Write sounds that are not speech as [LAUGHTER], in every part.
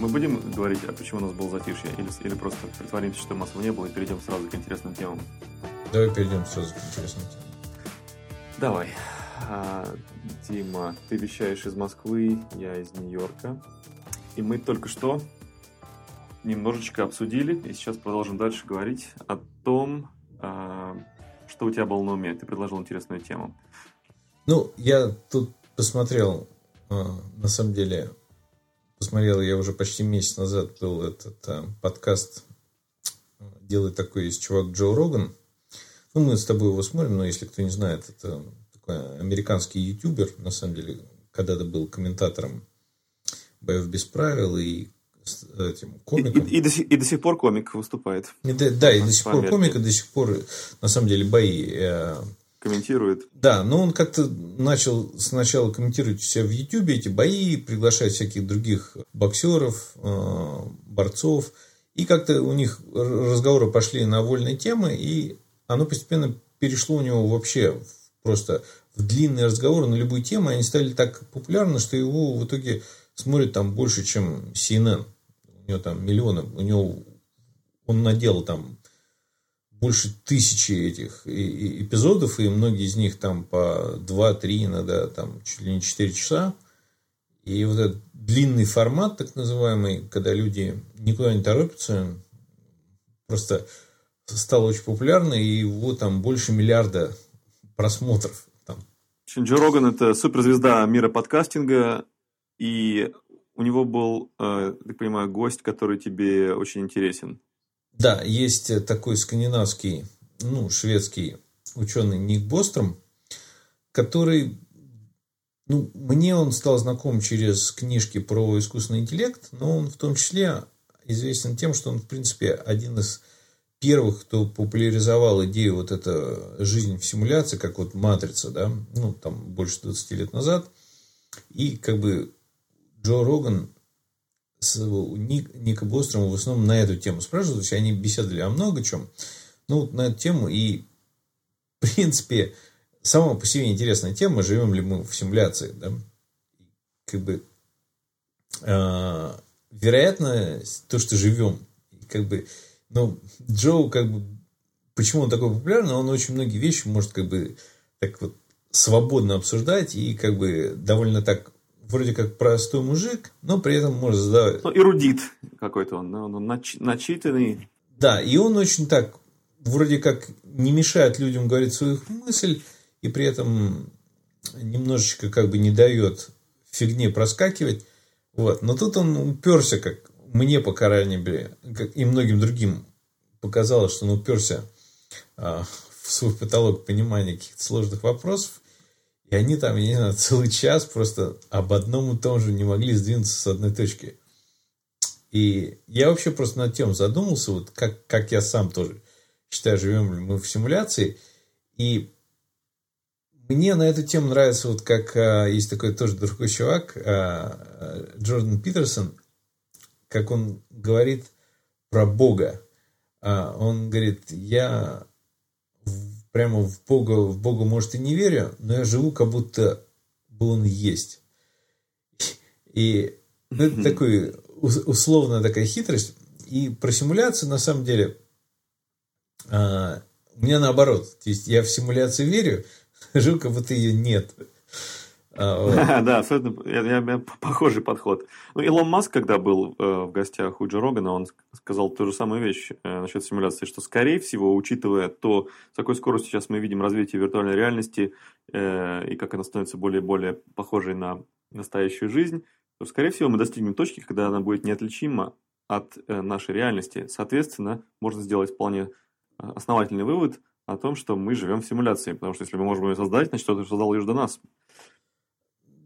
мы будем говорить, а почему у нас было затишье, или, или просто притворимся, что нас не было, и перейдем сразу к интересным темам? Давай перейдем сразу к интересным темам. Давай. А, Дима, ты вещаешь из Москвы, я из Нью-Йорка. И мы только что немножечко обсудили, и сейчас продолжим дальше говорить о том, а, что у тебя было на уме. Ты предложил интересную тему. Ну, я тут посмотрел, а, на самом деле, посмотрел я уже почти месяц назад был этот а, подкаст, делает такой есть чувак Джо Роган. Ну, мы с тобой его смотрим, но если кто не знает, это такой американский ютубер, на самом деле, когда-то был комментатором боев без правил и этим комиком. И, и, и, до, сих, и до сих пор комик выступает. И, да, да, и до сих пор комик, и до сих пор, на самом деле, бои э, комментирует. Да, но он как-то начал сначала комментировать себя в Ютубе эти бои, приглашать всяких других боксеров, э, борцов. И как-то у них разговоры пошли на вольные темы, и оно постепенно перешло у него вообще просто в длинные разговоры на любую тему. Они стали так популярны, что его в итоге смотрит там больше, чем CNN. У него там миллионы, у него он наделал там больше тысячи этих эпизодов, и многие из них там по 2-3, иногда там чуть ли не 4 часа. И вот этот длинный формат, так называемый, когда люди никуда не торопятся, просто стал очень популярный, и его там больше миллиарда просмотров. Там. Джо Роган – это суперзвезда мира подкастинга, и у него был, э, так понимаю, гость, который тебе очень интересен. Да, есть такой скандинавский, ну, шведский ученый Ник Бостром, который, ну, мне он стал знаком через книжки про искусственный интеллект, но он в том числе известен тем, что он, в принципе, один из первых, кто популяризовал идею вот эта жизнь в симуляции, как вот матрица, да, ну, там больше 20 лет назад. И как бы Джо Роган с Ник, Ника Бострома в основном на эту тему спрашивают. То есть они беседовали о много чем. Ну, вот на эту тему. И, в принципе, сама по себе интересная тема, живем ли мы в симуляции, да? Как бы, э, вероятно, то, что живем, как бы, ну, Джо, как бы, почему он такой популярный, он очень многие вещи может, как бы, так вот, свободно обсуждать и, как бы, довольно так вроде как простой мужик, но при этом может задавать... Ну, эрудит какой-то он, он нач... начитанный. Да, и он очень так, вроде как не мешает людям говорить свою мысль, и при этом немножечко как бы не дает фигне проскакивать. Вот. Но тут он уперся, как мне по крайней мере, как и многим другим показалось, что он уперся а, в свой потолок понимания каких-то сложных вопросов. И они там, я не знаю, целый час просто об одном и том же не могли сдвинуться с одной точки. И я вообще просто над тем задумался, вот как, как я сам тоже считаю, живем ли мы в симуляции. И мне на эту тему нравится, вот как а, есть такой тоже другой чувак, а, а Джордан Питерсон, как он говорит про Бога. А, он говорит, я прямо в Бога, в Бога, может, и не верю, но я живу, как будто бы он есть. И ну, это такой, условная такая хитрость. И про симуляцию, на самом деле, а, у меня наоборот. То есть, я в симуляцию верю, [LAUGHS] живу, как будто ее нет. А, [LAUGHS] да, абсолютно похожий подход. Ну, Илон Маск, когда был э, в гостях у Джо Рогана, он сказал ту же самую вещь э, насчет симуляции, что, скорее всего, учитывая то, с какой скоростью сейчас мы видим развитие виртуальной реальности э, и как она становится более и более похожей на настоящую жизнь, то, скорее всего, мы достигнем точки, когда она будет неотличима от нашей реальности. Соответственно, можно сделать вполне основательный вывод о том, что мы живем в симуляции, потому что если мы можем ее создать, значит, кто-то создал ее до нас.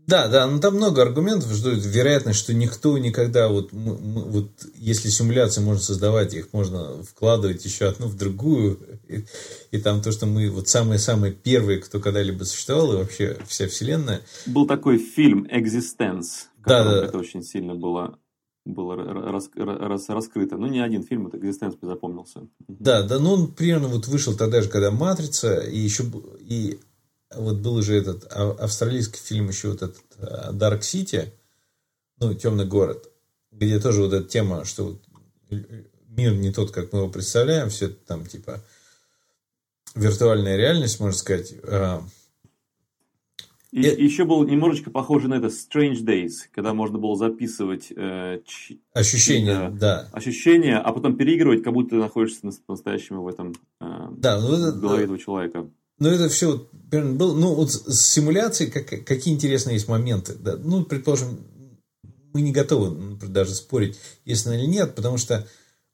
Да, да, ну там много аргументов, что вероятность, что никто никогда, вот, вот если симуляции можно создавать, их можно вкладывать еще одну в другую, и, и там то, что мы вот самые-самые первые, кто когда-либо существовал, и вообще вся вселенная. Был такой фильм «Экзистенс», да, да. это очень сильно было было рас, рас, раскрыто. Ну, не один фильм, это «Экзистенс» запомнился. Да, да, ну он примерно вот вышел тогда же, когда «Матрица», и еще и вот был уже этот австралийский фильм еще вот этот а, Dark City, ну, Темный город, где тоже вот эта тема, что вот мир не тот, как мы его представляем, все это там типа виртуальная реальность, можно сказать. А, и, и, э, еще был немножечко похоже на это Strange Days, когда можно было записывать э, ч... ощущения, да. ощущения, а потом переигрывать, как будто ты находишься настоящим в этом э, да, ну, в голове этого человека. Ну, это все было. Ну, вот с симуляцией как, какие интересные есть моменты. Да? Ну, предположим, мы не готовы например, даже спорить, если или нет, потому что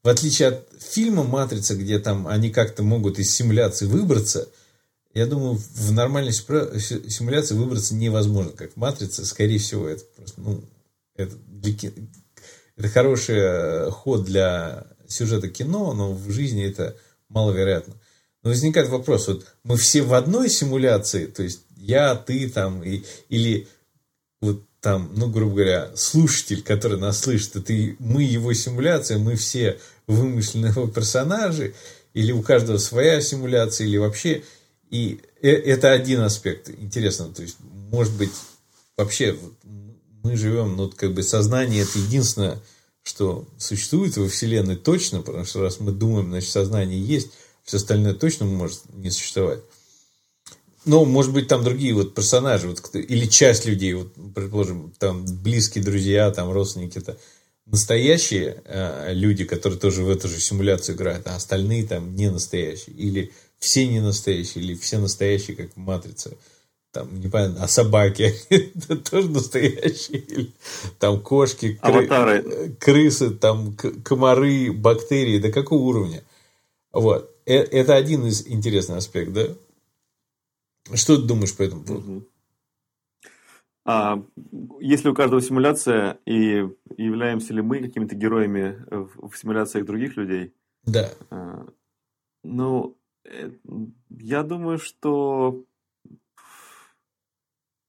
в отличие от фильма «Матрица», где там они как-то могут из симуляции выбраться, я думаю, в нормальной симуляции выбраться невозможно. Как в «Матрице», скорее всего, это просто, ну, это, это хороший э, ход для сюжета кино, но в жизни это маловероятно. Но возникает вопрос, вот мы все в одной симуляции, то есть я, ты там, и, или вот там, ну, грубо говоря, слушатель, который нас слышит, это мы его симуляция, мы все вымышленные персонажи, или у каждого своя симуляция, или вообще... И э, это один аспект. Интересно, то есть, может быть, вообще мы живем, ну, как бы сознание это единственное, что существует во Вселенной точно, потому что раз мы думаем, значит, сознание есть, все остальное точно может не существовать. Ну, может быть, там другие вот персонажи, вот, или часть людей, вот, предположим, там близкие друзья, там родственники, это настоящие э, люди, которые тоже в эту же симуляцию играют, а остальные там не настоящие. Или все не настоящие, или все настоящие, как в «Матрице». Там, непонятно, а собаки [LAUGHS] тоже настоящие. Или, там кошки, кры, крысы, там комары, бактерии. До какого уровня? Вот. Э, это один из интересных аспектов, да? Что ты думаешь по этому поводу? А, есть ли у каждого симуляция, и являемся ли мы какими-то героями в, в симуляциях других людей? Да. А, ну, э, я думаю, что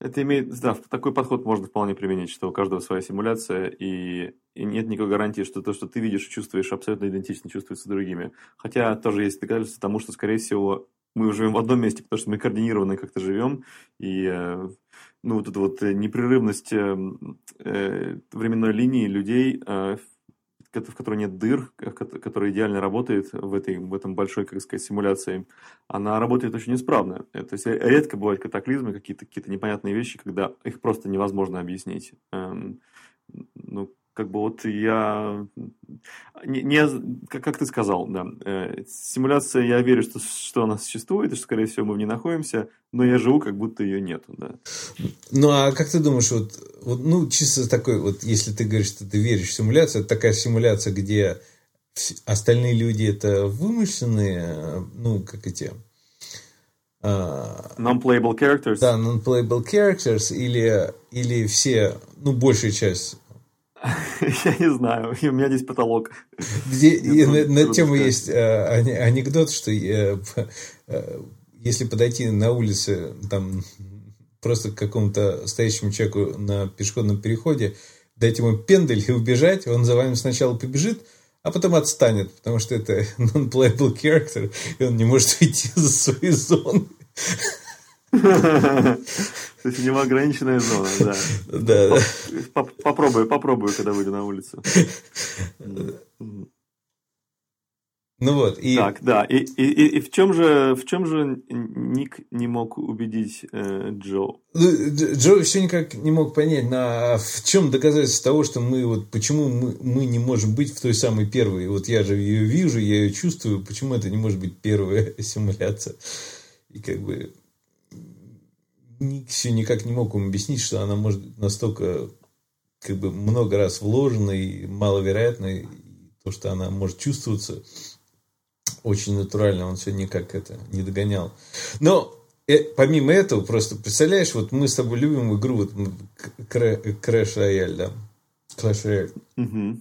это имеет, да, такой подход можно вполне применить, что у каждого своя симуляция, и, и нет никакой гарантии, что то, что ты видишь и чувствуешь, абсолютно идентично чувствуется другими. Хотя тоже есть доказательства тому, что, скорее всего, мы живем в одном месте, потому что мы координированно как-то живем, и э, ну, вот эта вот непрерывность э, э, временной линии людей, в которой нет дыр, которая идеально работает в, этой, в этом большой, как сказать, симуляции, она работает очень исправно. То есть редко бывают катаклизмы, какие-то какие непонятные вещи, когда их просто невозможно объяснить. Эм, ну, как бы вот я не, не как, как ты сказал, да, э, симуляция, я верю, что, что она существует, и что, скорее всего, мы в ней находимся, но я живу, как будто ее нету, да. Ну, а как ты думаешь, вот, вот ну, чисто такой, вот, если ты говоришь, что ты веришь в симуляцию, это такая симуляция, где остальные люди это вымышленные, ну, как эти... Uh, non-playable characters. Да, non-playable characters, или, или все, ну, большая часть [LAUGHS] Я не знаю, у меня здесь потолок. Где, на, на тему есть э, анекдот, что э, э, если подойти на улице, там просто к какому-то стоящему человеку на пешеходном переходе, дать ему пендель и убежать, он за вами сначала побежит, а потом отстанет, потому что это [LAUGHS] non-playable character, и он не может [LAUGHS] уйти за свои зоны. То есть у него ограниченная зона, да. Да, да. Попробую, попробую, когда выйду на улицу. Ну вот, и... Так, да, и, и, и в чем же, в чем же Ник не мог убедить э, Джо? Ну, Джо все никак не мог понять, на, в чем доказательство того, что мы, вот, почему мы, мы не можем быть в той самой первой. Вот я же ее вижу, я ее чувствую, почему это не может быть первая [LAUGHS] симуляция. И как бы Ник все никак не мог ему объяснить, что она может настолько как бы много раз вложена и маловероятно, и то, что она может чувствоваться очень натурально, он все никак это не догонял. Но э, помимо этого, просто представляешь, вот мы с тобой любим игру вот Crash Royale, да? Clash Royale. Угу.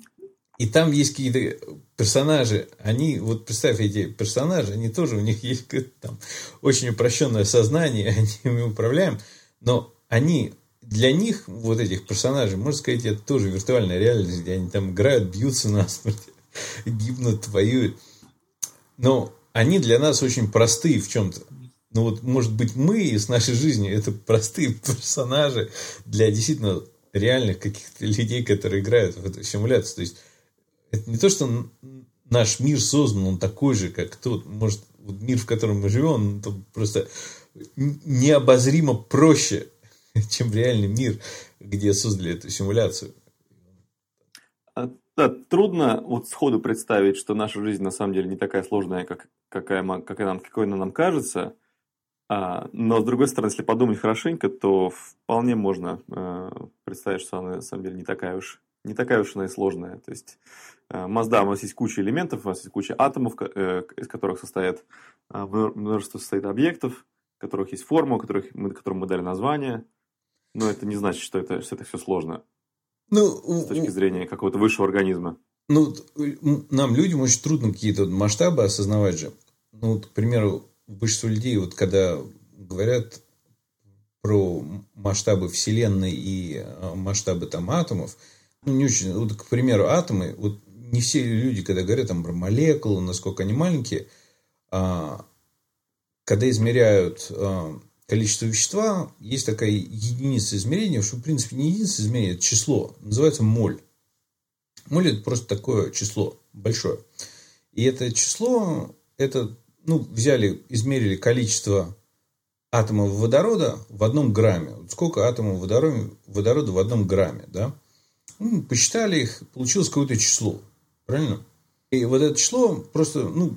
И там есть какие-то персонажи, они, вот представь, эти персонажи, они тоже, у них есть там очень упрощенное сознание, [LAUGHS] они ими управляем, но они, для них, вот этих персонажей, можно сказать, это тоже виртуальная реальность, где они там играют, бьются на смерть, [LAUGHS] гибнут, воюют. Но они для нас очень простые в чем-то. ну вот, может быть, мы из нашей жизни это простые [LAUGHS] персонажи для действительно реальных каких-то людей, которые играют в эту симуляцию. То есть, это не то, что наш мир создан, он такой же, как тот. Может, вот мир, в котором мы живем, он просто необозримо проще, [LAUGHS] чем реальный мир, где создали эту симуляцию. А, да, трудно вот сходу представить, что наша жизнь на самом деле не такая сложная, как, какая, какая нам, какой она нам кажется. А, но, с другой стороны, если подумать хорошенько, то вполне можно э, представить, что она на самом деле не такая уж, не такая уж она и сложная. То есть, э, Мазда, у нас есть куча элементов, у нас есть куча атомов, э, из которых состоят э, множество состоит объектов, у которых есть форма, у которых мы, которым мы дали название. Но это не значит, что это, что это все сложно. Ну, с точки зрения какого-то высшего организма. Ну, нам, людям, очень трудно какие-то масштабы осознавать же. Ну, вот, к примеру, большинство людей, вот когда говорят про масштабы Вселенной и масштабы там атомов, не очень, вот, к примеру, атомы, вот не все люди, когда говорят там про молекулы, насколько они маленькие, а, когда измеряют а, количество вещества, есть такая единица измерения, что в принципе не единица измерения, это число, называется моль. Моль это просто такое число большое. И это число, это ну, взяли, измерили количество атомов водорода в одном грамме. Вот сколько атомов водорода, водорода в одном грамме, да? Ну, посчитали их, получилось какое-то число. Правильно? И вот это число просто, ну,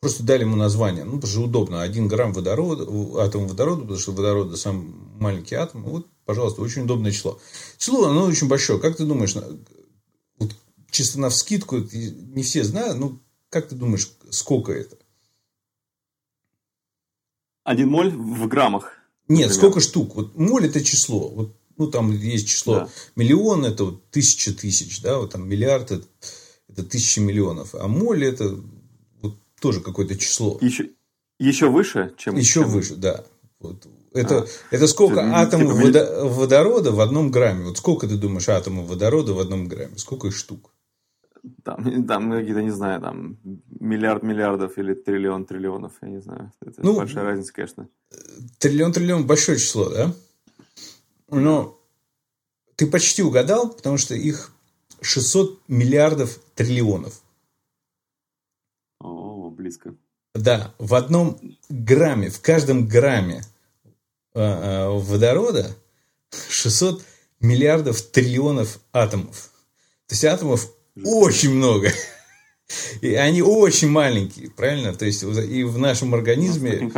просто дали ему название. Ну, потому что удобно. Один грамм водорода, атом водорода, потому что водород самый маленький атом. Вот, пожалуйста, очень удобное число. Число, оно очень большое. Как ты думаешь, вот чисто на вскидку, не все знают, ну, как ты думаешь, сколько это? Один моль в граммах. Нет, например. сколько штук? Вот моль это число. Вот, ну, там есть число да. миллион, это вот тысяча тысяч, да, вот там миллиард это, это тысячи миллионов. А моль это вот тоже какое-то число. Еще, еще выше, чем... Еще чем... выше, да. Вот. Это, а, это сколько это, атомов типа, водо, водорода в одном грамме? Вот сколько ты думаешь атомов водорода в одном грамме? Сколько их штук? Там, там какие-то, не знаю, там миллиард миллиардов или триллион триллионов, я не знаю. Это ну, большая разница, конечно. Триллион триллион большое число, да? Но ты почти угадал, потому что их 600 миллиардов триллионов. О, близко. Да, в одном грамме, в каждом грамме э, э, водорода 600 миллиардов триллионов атомов. То есть атомов очень много. И они очень маленькие, правильно? То есть и в нашем организме... В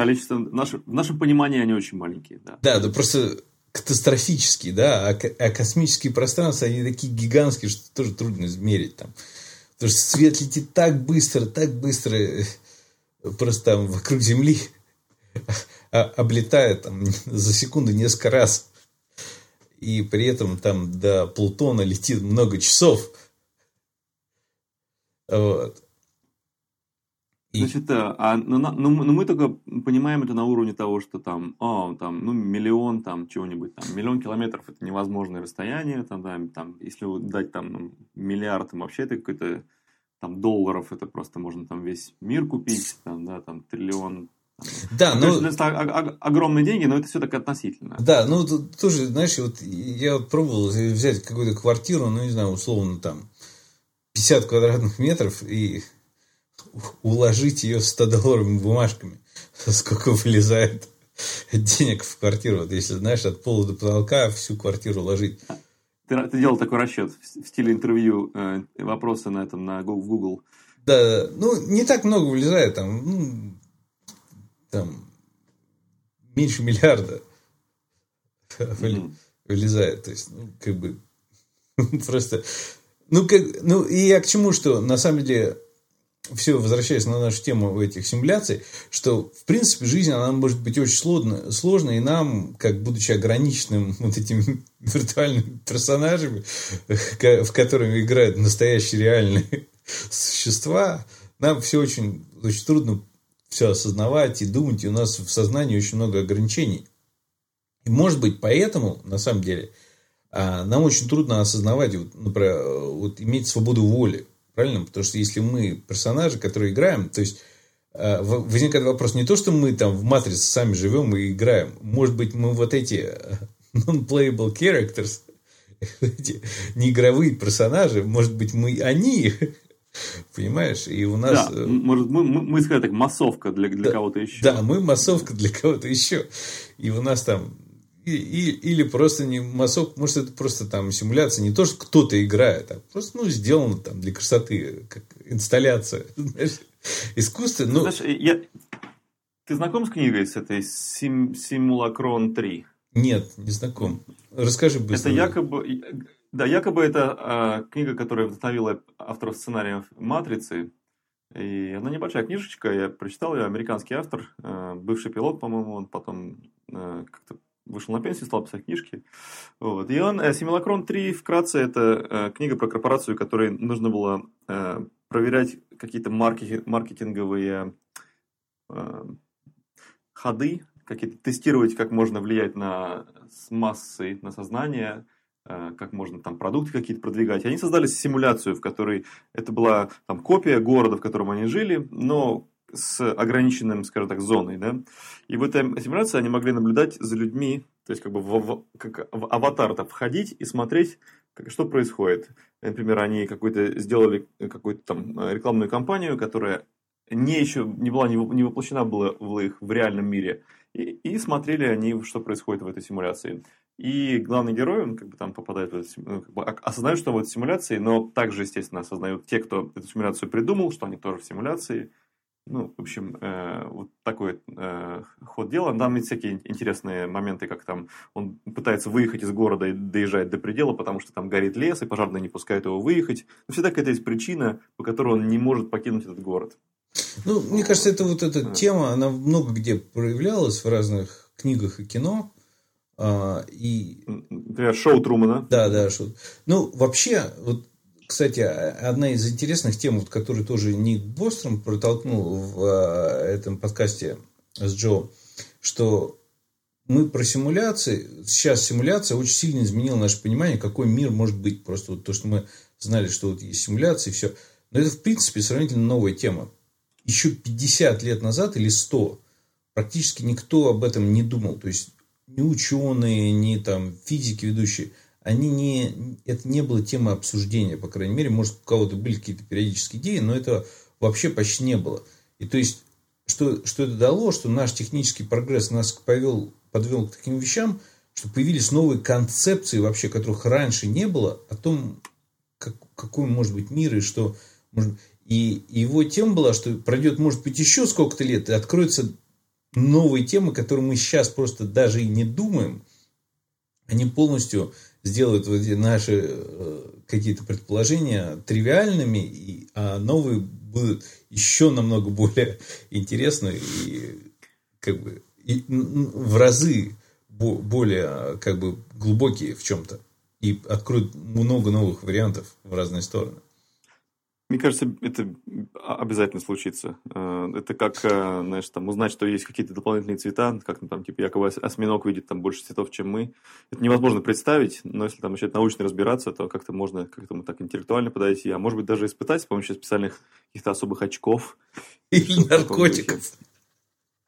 нашем, в нашем понимании они очень маленькие, да. Да, да просто катастрофические, да, а, а космические пространства, они такие гигантские, что тоже трудно измерить там. Потому что свет летит так быстро, так быстро, просто там вокруг Земли а, облетает там за секунду несколько раз. И при этом там до Плутона летит много часов – вот. И... Значит, а, ну, ну, ну, мы только понимаем это на уровне того, что там, о, там, ну, миллион там чего-нибудь, там, миллион километров это невозможное расстояние, там, да, там, если дать там ну, миллиард, там, вообще это какой-то там долларов, это просто можно там весь мир купить, там, да, там, триллион, да, ну, но... Это огромные деньги, но это все так относительно. Да, ну, тоже, знаешь, вот я пробовал взять какую-то квартиру, ну, не знаю, условно, там, 50 квадратных метров и уложить ее 100-долларовыми бумажками. Сколько вылезает денег в квартиру. Вот если, знаешь, от пола до потолка всю квартиру ложить. Ты, ты делал такой расчет в стиле интервью, э, вопросы на этом, на Google. Да, ну, не так много вылезает, там, ну, там, меньше миллиарда mm-hmm. вылезает. То есть, ну, как бы, [LAUGHS] просто ну, как, ну, и я к чему, что на самом деле, все, возвращаясь на нашу тему этих симуляций, что, в принципе, жизнь, она может быть очень сложной, сложной и нам, как будучи ограниченным [LAUGHS] вот этими виртуальными персонажами, [LAUGHS] в которых играют настоящие реальные [LAUGHS] существа, нам все очень, очень трудно все осознавать и думать, и у нас в сознании очень много ограничений. И, может быть, поэтому, на самом деле, а нам очень трудно осознавать, например, вот, иметь свободу воли. Правильно? Потому что если мы персонажи, которые играем, то есть а, возникает вопрос не то, что мы там в матрице сами живем и играем. Может быть, мы вот эти э, [LAUGHS] non-playable characters, [LAUGHS] эти неигровые персонажи, может быть, мы они, [LAUGHS] понимаешь? И у нас... Да, может, мы, мы, мы скажем так, массовка для, для да, кого-то еще. Да, мы массовка для кого-то еще. И у нас там и, и, или просто не массовка, может, это просто там симуляция, не то, что кто-то играет, а просто, ну, сделано там для красоты, как инсталляция, [LAUGHS] знаешь, искусство. Ну... Знаешь, я... Ты знаком с книгой с этой Сим... Симулакрон 3? Нет, не знаком. Расскажи быстро. Это якобы, да, якобы это э, книга, которая вдохновила авторов сценариев «Матрицы». И она небольшая книжечка, я прочитал ее, американский автор, э, бывший пилот, по-моему, он потом э, как-то вышел на пенсию, стал писать книжки. Вот. И он, э, Симилакрон 3, вкратце, это э, книга про корпорацию, которой нужно было э, проверять какие-то маркетинговые ходы, какие-то тестировать, как можно влиять на массы, на сознание, как можно там продукты какие-то продвигать. Они создали симуляцию, в которой это была там копия города, в котором они жили, но с ограниченным, скажем так, зоной, да. И в этой симуляции они могли наблюдать за людьми, то есть как бы в, в, как в аватар -то входить и смотреть, как, что происходит. Например, они какой-то сделали какую-то там рекламную кампанию, которая не еще не была не, не воплощена была в их в реальном мире, и, и смотрели они, что происходит в этой симуляции. И главный герой, он как бы там попадает в эту ну, как бы, осознает, что в этой симуляции, но также, естественно, осознают те, кто эту симуляцию придумал, что они тоже в симуляции. Ну, в общем, э, вот такой э, ход дела. Там есть всякие интересные моменты, как там он пытается выехать из города и доезжает до предела, потому что там горит лес, и пожарные не пускают его выехать. Но всегда какая-то есть причина, по которой он не может покинуть этот город. Ну, мне кажется, это вот эта тема, она много где проявлялась в разных книгах и кино. А, и... Например, шоу Трумана. Да, да, шоу. Ну, вообще, вот кстати, одна из интересных тем, вот, которую тоже Ник Бостром протолкнул в а, этом подкасте с Джо, что мы про симуляции, сейчас симуляция очень сильно изменила наше понимание, какой мир может быть. Просто вот то, что мы знали, что вот есть симуляции, все. Но это, в принципе, сравнительно новая тема. Еще 50 лет назад или 100 практически никто об этом не думал. То есть, ни ученые, ни там физики ведущие – они не, это не было темой обсуждения, по крайней мере, может, у кого-то были какие-то периодические идеи, но это вообще почти не было. И то есть, что, что это дало, что наш технический прогресс нас повел, подвел к таким вещам, что появились новые концепции вообще, которых раньше не было, о том, как, какой может быть мир и что может... И его тема была, что пройдет, может быть, еще сколько-то лет, и откроются новые темы, которые мы сейчас просто даже и не думаем. Они полностью сделают вот наши э, какие-то предположения тривиальными, и, а новые будут еще намного более интересны и как бы и, в разы более как бы глубокие в чем-то и откроют много новых вариантов в разные стороны. Мне кажется, это обязательно случится. Э, это как, э, знаешь, там, узнать, что есть какие-то дополнительные цвета, как ну, там, типа, якобы осьминог видит там больше цветов, чем мы. Это невозможно представить, но если там начать научно разбираться, то как-то можно как-то мы так интеллектуально подойти, а может быть даже испытать с помощью специальных каких-то особых очков. [LAUGHS] Или наркотиков.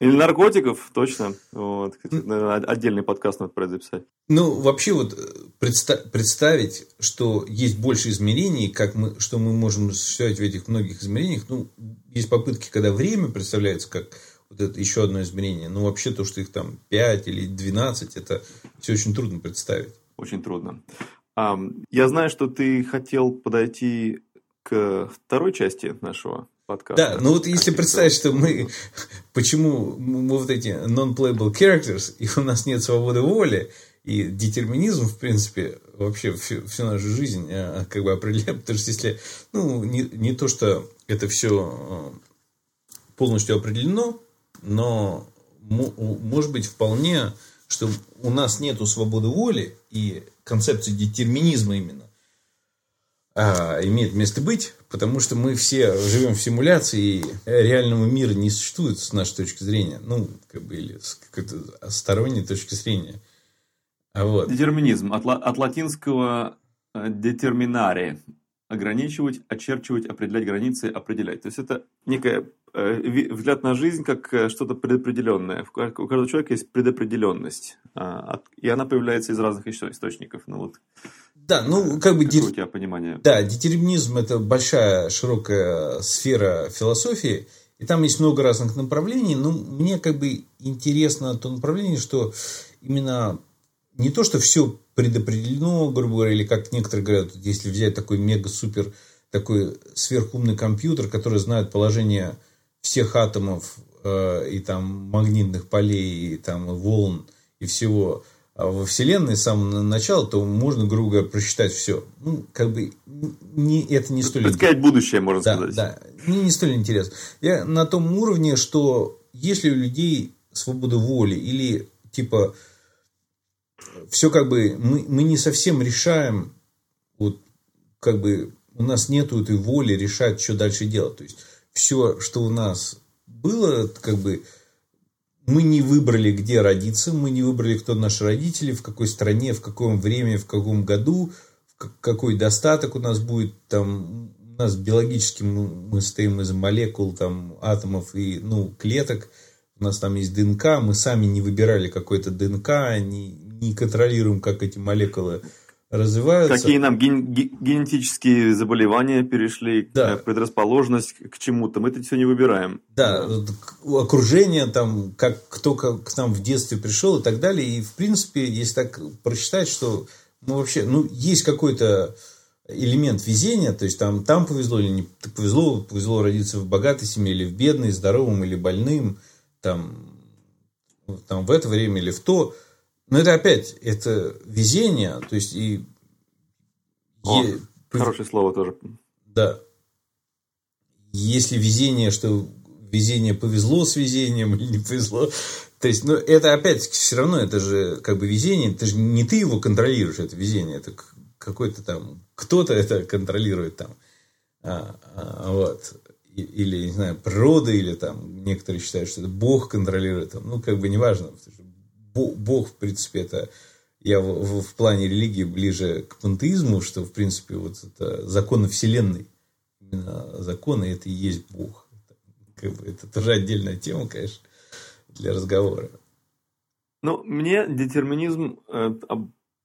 Или наркотиков, точно. Вот. Отдельный подкаст надо про это записать. Ну, вообще вот э, предста- представить, что есть больше измерений, как мы, что мы можем осуществлять в этих многих измерениях. Ну, есть попытки, когда время представляется как вот это еще одно измерение. Но вообще то, что их там 5 или 12, это все очень трудно представить. Очень трудно. Я знаю, что ты хотел подойти к второй части нашего подкаста. Да, ну вот если представить, что мы, почему мы вот эти non-playable characters, и у нас нет свободы воли, и детерминизм, в принципе, вообще всю, всю нашу жизнь а, как бы определяет, потому что если, ну, не, не то, что это все а, полностью определено, но может быть вполне, что у нас нету свободы воли и концепции детерминизма именно, а, имеет место быть, потому что мы все живем в симуляции, и реального мира не существует с нашей точки зрения, ну, как бы, или с какой-то сторонней точки зрения. А вот. Детерминизм от, от латинского детерминаре ограничивать, очерчивать, определять границы, определять. То есть это некая э, взгляд на жизнь как э, что-то предопределенное. У каждого человека есть предопределенность, а, и она появляется из разных источников. Ну, вот, да, ну, как бы... Какое у тебя понимание? Да, детерминизм – это большая, широкая сфера философии, и там есть много разных направлений, но мне как бы интересно то направление, что именно не то, что все предопределено, грубо говоря, или как некоторые говорят, если взять такой мега-супер, такой сверхумный компьютер, который знает положение всех атомов э, и там магнитных полей, и там волн, и всего во Вселенной с самого начала, то можно, грубо говоря, просчитать все. Ну, как бы не, это не столь... Предсказать будущее, можно да, сказать. Да, не, не столь интересно. Я на том уровне, что если у людей свобода воли или типа все как бы мы, мы не совсем решаем, вот как бы у нас нету этой воли решать, что дальше делать. То есть все, что у нас было, как бы мы не выбрали, где родиться, мы не выбрали, кто наши родители, в какой стране, в каком времени, в каком году, какой достаток у нас будет. Там, у нас биологически мы стоим из молекул, там, атомов и ну, клеток. У нас там есть ДНК, мы сами не выбирали какой-то ДНК, не, не контролируем, как эти молекулы развиваются. Какие нам ген- генетические заболевания перешли, да. предрасположенность к чему-то, мы это все не выбираем. Да, окружение, там, как кто к нам в детстве пришел и так далее. И, в принципе, если так прочитать, что ну, вообще, ну, есть какой-то элемент везения, то есть там, там повезло или не повезло, повезло родиться в богатой семье или в бедной, здоровым или больным, там, там в это время или в то – но это опять, это везение, то есть и... О, е... Хорошее слово тоже. Да. Если везение, что везение повезло с везением или не повезло, то есть, ну, это опять все равно, это же как бы везение, это же не ты его контролируешь, это везение, это какой-то там, кто-то это контролирует там. А, а, вот. Или, не знаю, природа, или там некоторые считают, что это Бог контролирует, там, ну, как бы неважно, Бог, в принципе, это я в, в плане религии ближе к пантеизму, что, в принципе, вот это законы Вселенной, именно законы, это и есть Бог. Это, как бы, это тоже отдельная тема, конечно, для разговора. Ну, мне детерминизм, э,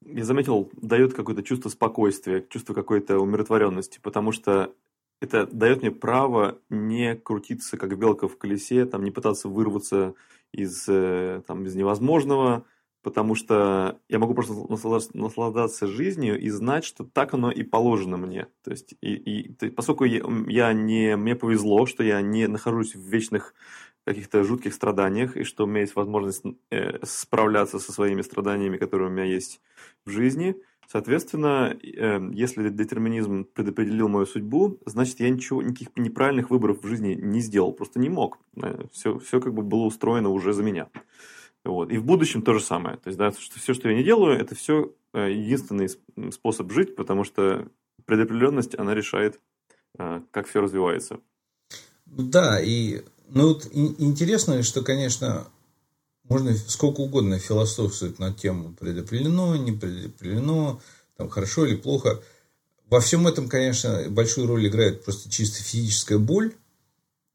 я заметил, дает какое-то чувство спокойствия, чувство какой-то умиротворенности, потому что это дает мне право не крутиться, как белка в колесе, там, не пытаться вырваться из, э, там, из невозможного, потому что я могу просто наслаждаться жизнью и знать, что так оно и положено мне. То есть, и, и, то есть поскольку я, я не, мне повезло, что я не нахожусь в вечных каких-то жутких страданиях, и что у меня есть возможность э, справляться со своими страданиями, которые у меня есть в жизни – Соответственно, эм, если детерминизм предопределил мою судьбу, значит, я ничего, никаких неправильных выборов в жизни не сделал, просто не мог. Все, э, все как бы было устроено уже за меня. Вот. И в будущем то же самое. То есть, да, что все, что я не делаю, это все э, единственный способ жить, потому что предопределенность, она решает, э, как все развивается. Да, и ну, вот интересно, что, конечно, можно сколько угодно философствовать на тему предопределено, не предопределено, там, хорошо или плохо. Во всем этом, конечно, большую роль играет просто чисто физическая боль.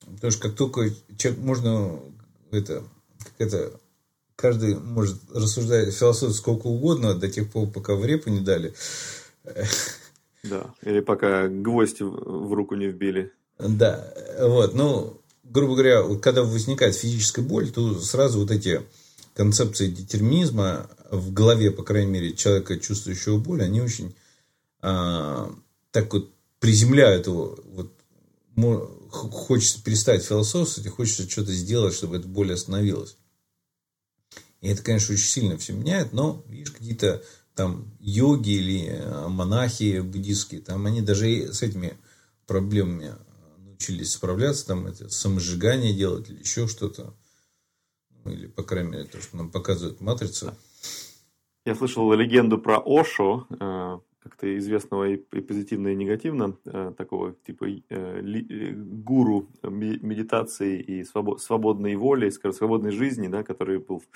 Потому что как только человек можно это, это каждый может рассуждать философию сколько угодно до тех пор, пока в репу не дали. Да, или пока гвоздь в руку не вбили. Да, вот, ну, грубо говоря, когда возникает физическая боль, то сразу вот эти концепции детерминизма в голове, по крайней мере, человека, чувствующего боль, они очень а, так вот приземляют его. Вот, хочется перестать философствовать хочется что-то сделать, чтобы эта боль остановилась. И это, конечно, очень сильно все меняет, но, видишь, какие-то там йоги или а, монахи буддийские, там они даже с этими проблемами учились справляться, там это самосжигание делать или еще что-то. Ну, или, по крайней мере, то, что нам показывает матрица. Я слышал легенду про Ошу. Как-то известного и, и позитивно, и негативно, э, такого типа э, ли, э, гуру медитации и свобод, свободной воли, скажем, свободной жизни, да, который был в,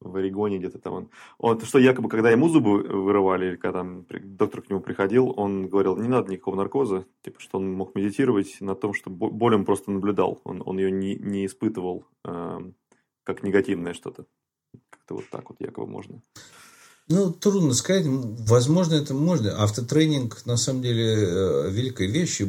в Орегоне где-то там. Он, он, что якобы, когда ему зубы вырывали, или когда там доктор к нему приходил, он говорил, не надо никакого наркоза, типа, что он мог медитировать на том, что боль он просто наблюдал, он, он ее не, не испытывал э, как негативное что-то. Как-то вот так вот якобы можно. Ну, трудно сказать. Возможно, это можно. Автотренинг, на самом деле, э, великая вещь.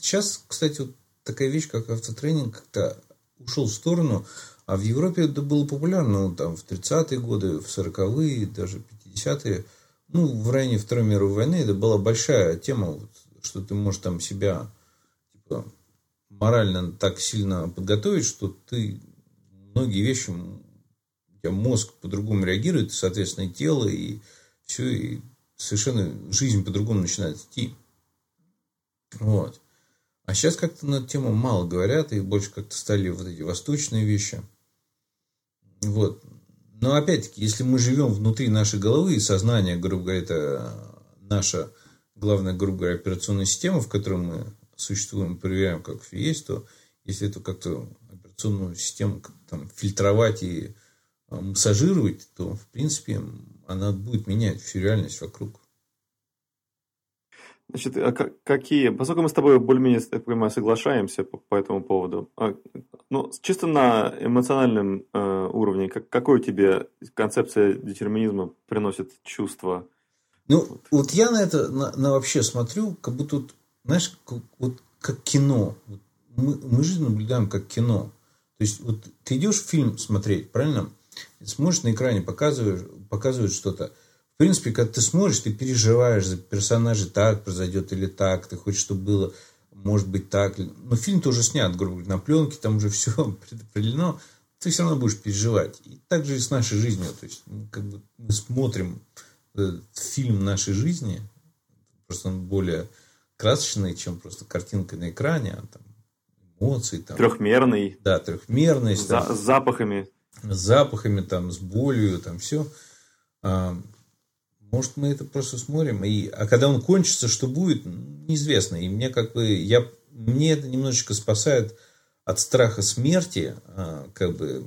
Сейчас, кстати, вот такая вещь, как автотренинг, как-то ушел в сторону. А в Европе это было популярно ну, там, в 30-е годы, в 40-е, даже 50-е. Ну, в районе Второй мировой войны это была большая тема, вот, что ты можешь там себя типа, морально так сильно подготовить, что ты многие вещи мозг по-другому реагирует, соответственно, и тело, и все, и совершенно жизнь по-другому начинает идти. Вот. А сейчас как-то на эту тему мало говорят, и больше как-то стали вот эти восточные вещи. Вот. Но опять-таки, если мы живем внутри нашей головы и сознания, грубо говоря, это наша главная, грубо говоря, операционная система, в которой мы существуем, проверяем, как все есть, то если это как-то операционную систему там, фильтровать и массажировать, то, в принципе, она будет менять всю реальность вокруг. Значит, а какие, поскольку мы с тобой более-менее, так понимаю, соглашаемся по, по этому поводу, а, ну, чисто на эмоциональном э, уровне, как, какой тебе концепция детерминизма приносит чувство? Ну, вот, вот я на это на, на вообще смотрю, как будто, вот, знаешь, как, вот как кино. Мы, мы жизнь наблюдаем как кино. То есть, вот ты идешь фильм смотреть, правильно? Смотришь на экране, показывают, показывают что-то. В принципе, когда ты смотришь, ты переживаешь за персонажа, так произойдет или так, ты хочешь, чтобы было, может быть, так. Но фильм-то уже снят, грубо говоря, на пленке, там уже [LAUGHS] все предопределено. Ты все равно будешь переживать. И так же и с нашей жизнью. То есть, как бы мы смотрим фильм нашей жизни, просто он более красочный, чем просто картинка на экране, а там эмоции. Там, трехмерный. Да, трехмерность. За, с запахами с запахами, там, с болью, там все. А, может, мы это просто смотрим. И, а когда он кончится, что будет, неизвестно. И мне как бы, я, мне это немножечко спасает от страха смерти, а, как бы,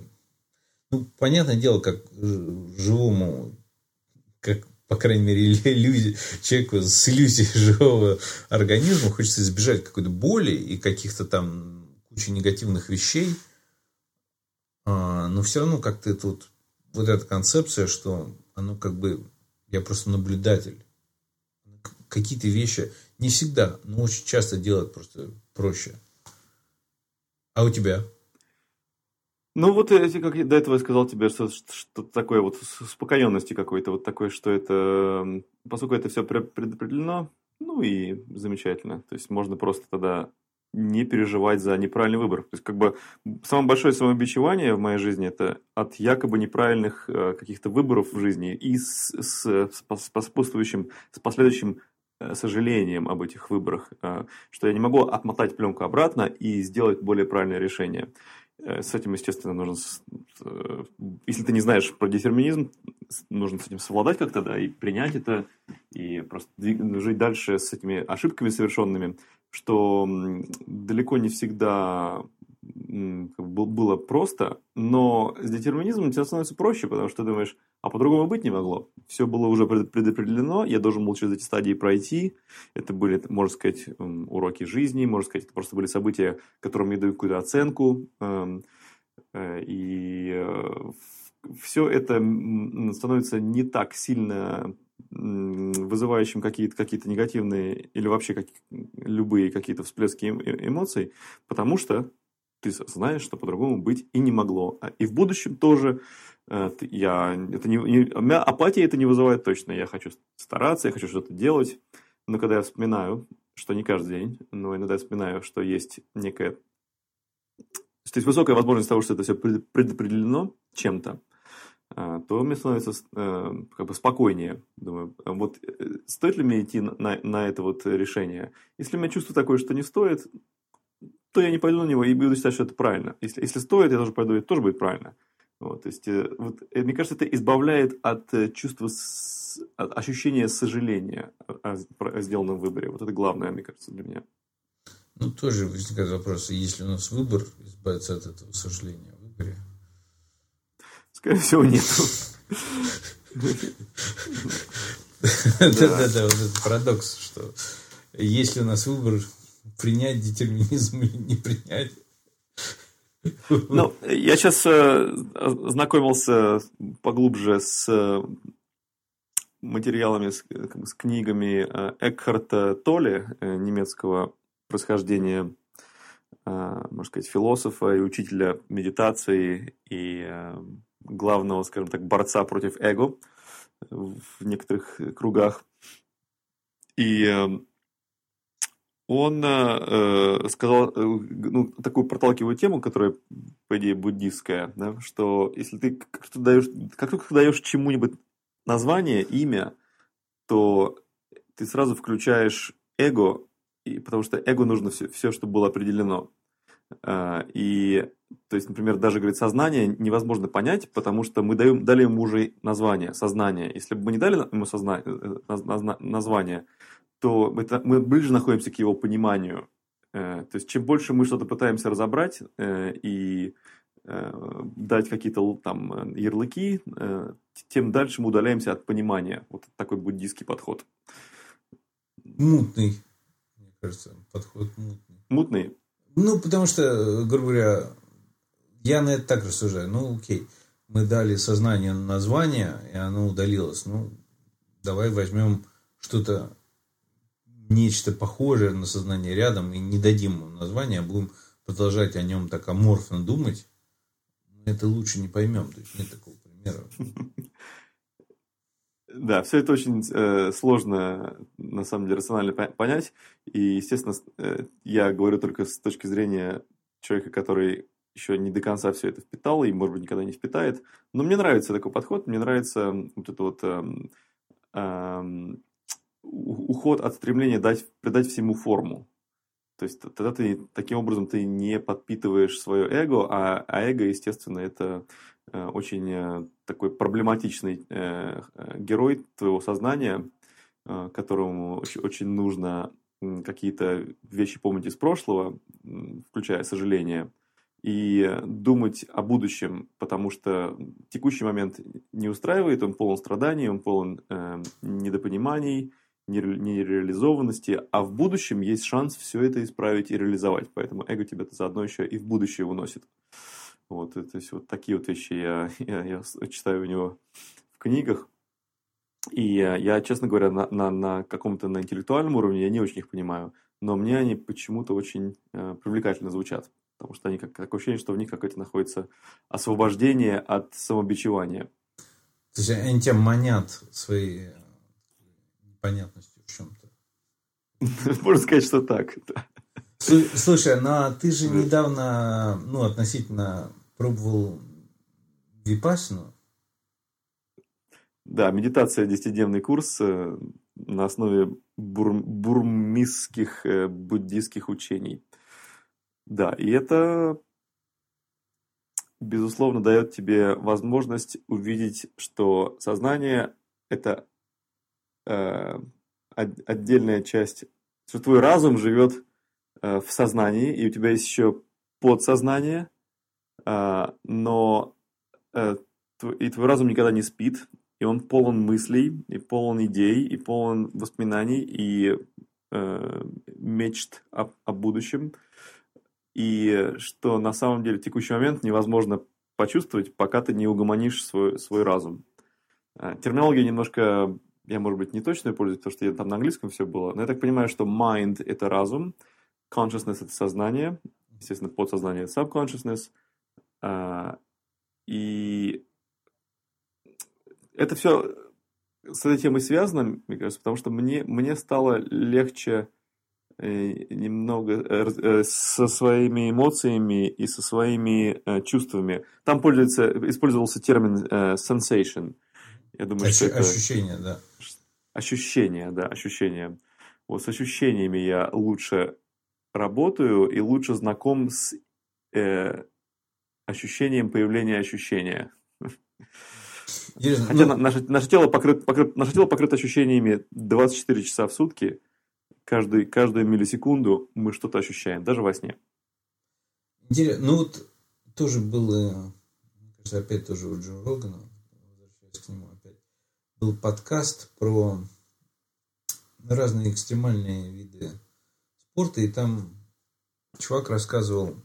ну, понятное дело, как живому, как, по крайней мере, иллюзии, человеку с иллюзией [LAUGHS] живого организма хочется избежать какой-то боли и каких-то там кучи негативных вещей – но все равно как-то тут вот эта концепция, что оно как бы, я просто наблюдатель. Какие-то вещи не всегда, но очень часто делать просто проще. А у тебя? Ну, вот эти, как до этого сказал тебе, что, что такое вот успокоенности какой-то, вот такое, что это, поскольку это все предопределено, ну и замечательно. То есть можно просто тогда не переживать за неправильный выбор. То есть, как бы, самое большое самобичевание в моей жизни – это от якобы неправильных э, каких-то выборов в жизни и с, с, с поспутствующим, с последующим э, сожалением об этих выборах, э, что я не могу отмотать пленку обратно и сделать более правильное решение. С этим, естественно, нужно... Если ты не знаешь про детерминизм, нужно с этим совладать как-то, да, и принять это, и просто жить дальше с этими ошибками совершенными что далеко не всегда было просто, но с детерминизмом тебе становится проще, потому что ты думаешь, а по-другому быть не могло. Все было уже предопределено, я должен был через эти стадии пройти. Это были, можно сказать, уроки жизни, можно сказать, это просто были события, которым мне дают какую-то оценку. Эм, э, и э, все это становится не так сильно вызывающим какие-то какие негативные или вообще как, любые какие-то всплески э, эмоций, потому что ты знаешь, что по-другому быть и не могло. А и в будущем тоже э, я, это не, не, апатия это не вызывает точно. Я хочу стараться, я хочу что-то делать. Но когда я вспоминаю, что не каждый день, но иногда я вспоминаю, что есть некая... То есть высокая возможность того, что это все предопределено чем-то, то мне становится э, как бы спокойнее. Думаю, а вот э, стоит ли мне идти на, на это вот решение? Если у меня чувство такое, что не стоит, то я не пойду на него и буду считать, что это правильно. Если, если стоит, я тоже пойду, это тоже будет правильно. Вот, то есть, э, вот, мне кажется, это избавляет от чувства, от ощущения сожаления о, о сделанном выборе. Вот это главное, мне кажется, для меня. Ну, тоже возникает вопрос, есть ли у нас выбор избавиться от этого сожаления о выборе? Скорее всего, нет. Да-да-да, вот этот парадокс, что есть ли у нас выбор принять детерминизм или не принять. Ну, я сейчас э, знакомился поглубже с э, материалами, с, с книгами э, Экхарта Толли, немецкого происхождения, можно сказать, философа и учителя медитации и главного, скажем так, борца против эго в некоторых кругах. И он э, сказал э, ну, такую проталкиваю тему, которая, по идее, буддистская, да, что если ты как, -то даешь, как только даешь чему-нибудь название, имя, то ты сразу включаешь эго, и, потому что эго нужно все, все, чтобы было определено. А, и, то есть, например, даже, говорит, сознание невозможно понять, потому что мы даем, дали ему уже название, сознание. Если бы мы не дали ему созна, э, э, название, то это, мы ближе находимся к его пониманию. Э, то есть, чем больше мы что-то пытаемся разобрать и дать какие-то там ярлыки, тем дальше мы удаляемся от понимания. Вот такой буддийский подход. Мутный, мне кажется, подход мутный. Мутный? Ну, потому что, грубо говоря, я на это так рассуждаю. Ну, окей, мы дали сознанию название, и оно удалилось. Ну, давай возьмем что-то нечто похожее на сознание рядом и не дадим ему название, а будем продолжать о нем так аморфно думать, это лучше не поймем. То есть нет такого примера. [LAUGHS] Да, все это очень э, сложно, на самом деле, рационально понять. И, естественно, э, я говорю только с точки зрения человека, который еще не до конца все это впитал и, может быть, никогда не впитает. Но мне нравится такой подход, мне нравится вот это вот э, э, уход от стремления дать, придать всему форму. То есть тогда ты таким образом ты не подпитываешь свое эго, а, а эго, естественно, это э, очень э, такой проблематичный э, герой твоего сознания, которому очень, нужно какие-то вещи помнить из прошлого, включая сожаление, и думать о будущем, потому что текущий момент не устраивает, он полон страданий, он полон э, недопониманий, нереализованности, а в будущем есть шанс все это исправить и реализовать. Поэтому эго тебя заодно еще и в будущее уносит. Вот, то есть вот такие вот вещи я, [LAUGHS] я, я читаю у него в книгах. И я, честно говоря, на, на, на каком-то на интеллектуальном уровне я не очень их понимаю, но мне они почему-то очень э, привлекательно звучат, потому что они как такое ощущение, что в них какое-то находится освобождение от самобичевания. То есть они тебя манят свои непонятностью в чем-то. [LAUGHS] Можно сказать, что так. Слушай, ну а ты же недавно, ну, относительно пробовал випасину. Да, медитация, десятидневный курс э, на основе бур, бурмистских э, буддийских учений. Да, и это, безусловно, дает тебе возможность увидеть, что сознание – это э, отдельная часть, что твой разум живет э, в сознании, и у тебя есть еще подсознание, э, но и твой разум никогда не спит, и он полон мыслей, и полон идей, и полон воспоминаний, и э, мечт о, о будущем, и что на самом деле в текущий момент невозможно почувствовать, пока ты не угомонишь свой, свой разум. Терминология немножко я, может быть, не точно пользуюсь, потому что я там на английском все было, но я так понимаю, что mind – это разум, consciousness – это сознание, естественно, подсознание – subconsciousness, а, и это все с этой темой связано, мне кажется, потому что мне, мне стало легче э, немного э, э, со своими эмоциями и со своими чувствами. Там пользуется, использовался термин sensation – я думаю, Ощ- что это... Ощущение, да. Ощущение, да, ощущение. Вот с ощущениями я лучше работаю и лучше знаком с э, ощущением появления ощущения. Хотя ну... наше, наше, тело покрыто, покрыто, наше тело покрыто ощущениями 24 часа в сутки. Каждый, каждую миллисекунду мы что-то ощущаем, даже во сне. Интересно. Ну вот тоже было, кажется, опять тоже у Джо Рогана, возвращаясь к нему был подкаст про разные экстремальные виды спорта, и там чувак рассказывал,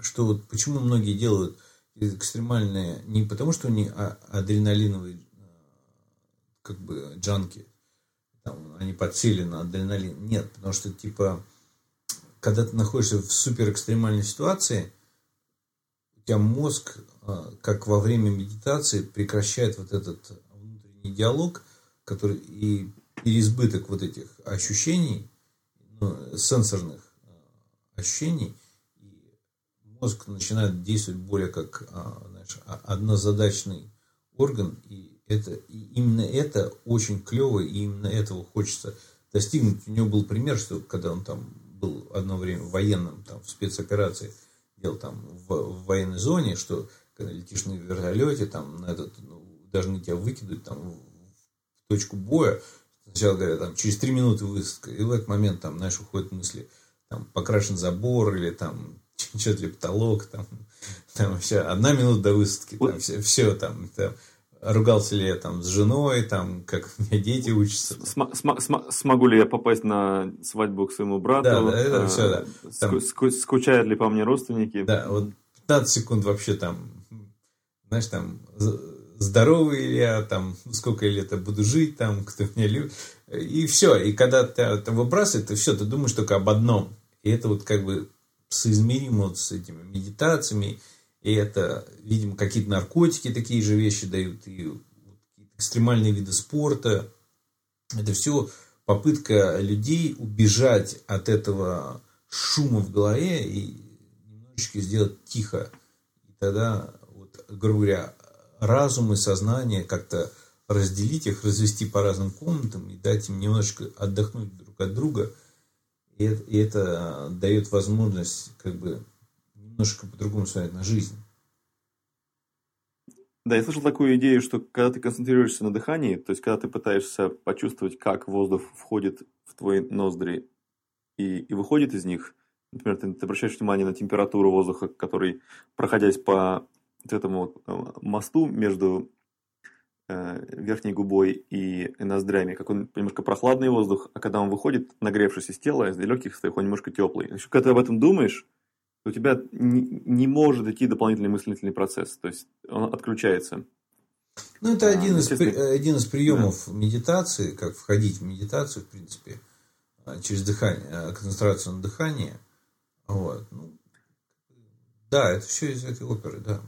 что вот почему многие делают экстремальные не потому, что они адреналиновые как бы джанки, там, они подсели на адреналин. Нет, потому что типа когда ты находишься в супер экстремальной ситуации, у тебя мозг, а, как во время медитации, прекращает вот этот внутренний диалог, который и переизбыток вот этих ощущений, ну, сенсорных а, ощущений, и мозг начинает действовать более как а, знаешь, однозадачный орган, и это и именно это очень клево, и именно этого хочется достигнуть. У него был пример, что когда он там был одно время военным, там, в спецоперации, делал там в, в военной зоне, что когда летишь на вертолете, там, на этот, ну, должны тебя выкидывать там в точку боя, сначала говорят, там, через три минуты высадка, и в этот момент, там, знаешь, уходят мысли, там, покрашен забор, или там, [LAUGHS] что-то ли потолок, там, там все, одна минута до высадки, там, все, все там, там ругался ли я там с женой, там, как у меня дети учатся. См- см- см- смогу ли я попасть на свадьбу к своему брату? Да, да, это а, все, да. Там, ск- скучают ли по мне родственники? Да, вот 15 секунд вообще там, знаешь, там, здоровый ли я, там, сколько лет я буду жить, там, кто меня любит. И все, и когда ты это выбрасывает, то все, ты думаешь только об одном. И это вот как бы соизмеримо вот с этими медитациями, и это, видимо, какие-то наркотики такие же вещи дают, и экстремальные виды спорта. Это все попытка людей убежать от этого шума в голове и немножечко сделать тихо. И тогда, вот, грубо говоря, разум и сознание как-то разделить их, развести по разным комнатам и дать им немножечко отдохнуть друг от друга. И это, и это дает возможность как бы немножко по-другому смотреть на жизнь. Да, я слышал такую идею, что когда ты концентрируешься на дыхании, то есть когда ты пытаешься почувствовать, как воздух входит в твои ноздри и, и выходит из них, например, ты, ты обращаешь внимание на температуру воздуха, который, проходясь по вот этому э, мосту между э, верхней губой и ноздрями, как он немножко прохладный воздух, а когда он выходит, нагревшись из тела, из легких своих, он немножко теплый. Еще когда ты об этом думаешь, у тебя не, не может идти дополнительный мыслительный процесс, то есть он отключается. Ну, это один, а, из, один из приемов да. медитации, как входить в медитацию, в принципе, а, через дыхание, а, концентрацию на дыхании. Вот. Ну, да, это все из этой оперы, да.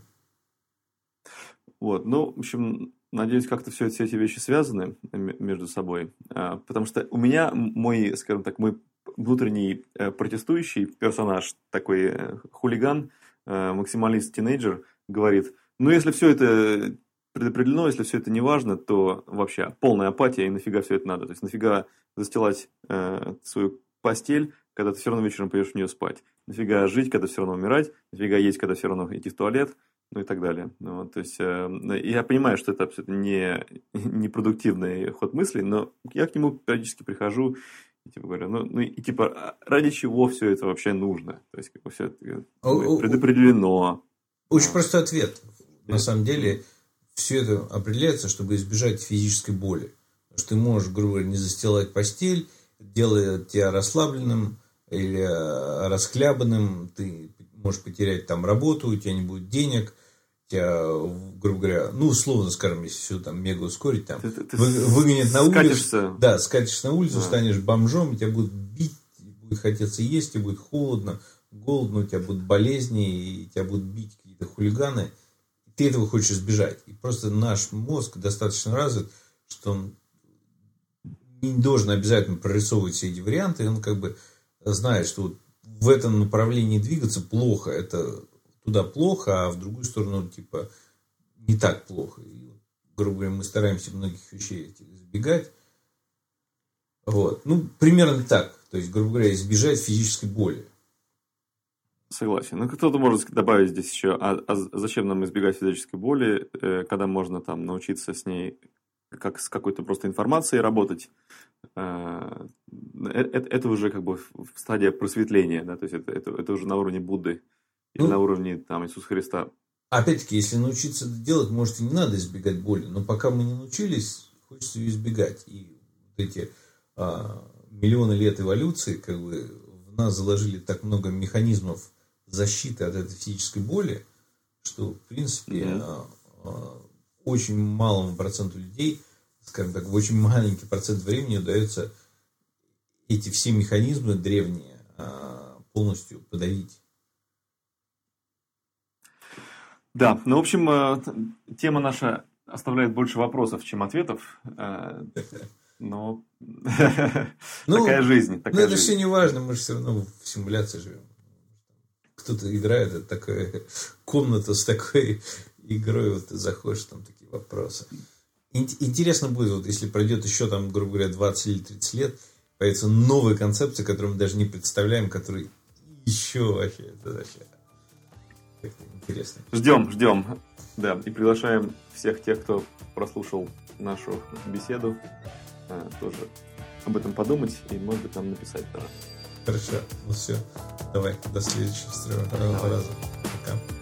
Вот, ну, в общем, надеюсь, как-то все, все эти вещи связаны между собой. Потому что у меня мой, скажем так, мой внутренний э, протестующий персонаж, такой э, хулиган, э, максималист-тинейджер, говорит, ну если все это предопределено, если все это не важно, то вообще полная апатия, и нафига все это надо. То есть нафига застилать э, свою постель, когда ты все равно вечером пойдешь в нее спать. Нафига жить, когда все равно умирать. Нафига есть, когда все равно идти в туалет. Ну и так далее. Ну, вот, то есть, э, я понимаю, что это абсолютно не, [LAUGHS] не продуктивный ход мыслей, но я к нему периодически прихожу и, типа говорю, ну, ну и типа, а ради чего все это вообще нужно? То есть, как бы все это ну, предопределено. Очень простой ответ. На самом деле, все это определяется, чтобы избежать физической боли. Потому что ты можешь, грубо говоря, не застилать постель, делая тебя расслабленным или э, расхлябанным, ты можешь потерять там работу, у тебя не будет денег, тебя, грубо говоря, ну, условно скажем, если все там мега ускорить, там, ты, ты вы, выгонят на улицу. Да, скатишься на улицу, да. станешь бомжом, тебя будут бить, будет хотеться есть, тебе будет холодно, голодно, у тебя будут болезни, и тебя будут бить какие-то хулиганы. Ты этого хочешь избежать. И просто наш мозг достаточно развит, что он не должен обязательно прорисовывать все эти варианты, и он как бы знает, что вот в этом направлении двигаться плохо, это туда плохо, а в другую сторону, типа, не так плохо. И, грубо говоря, мы стараемся многих вещей избегать. Вот. Ну, примерно так. То есть, грубо говоря, избежать физической боли. Согласен. Ну, кто-то может добавить здесь еще, а, а зачем нам избегать физической боли, э, когда можно там научиться с ней как с какой-то просто информацией работать. Э, это, это уже как бы стадия просветления, да, то есть это, это, это уже на уровне Будды или ну, на уровне там Иисуса Христа. Опять-таки, если научиться это делать, может, и не надо избегать боли, но пока мы не научились, хочется ее избегать. И вот эти а, миллионы лет эволюции, как бы в нас заложили так много механизмов защиты от этой физической боли, что, в принципе, mm-hmm. а, очень малому проценту людей, скажем так, в очень маленький процент времени удается эти все механизмы древние а, полностью подавить. Да, ну, в общем, а, тема наша оставляет больше вопросов, чем ответов. Но [LAUGHS] ну, такая жизнь. Такая ну, это жизнь. все не важно, мы же все равно в симуляции живем. Кто-то играет, это такая комната с такой игрой, вот ты заходишь, там такие вопросы. Интересно будет, вот если пройдет еще, там, грубо говоря, 20 или 30 лет, появятся новые концепции, которые мы даже не представляем, которые еще вообще, это вообще интересно. Ждем, ждем. Да, и приглашаем всех тех, кто прослушал нашу беседу, Э, тоже об этом подумать и, может быть, нам написать тоже. Хорошо, ну все. Давай, до следующего раза. Пока.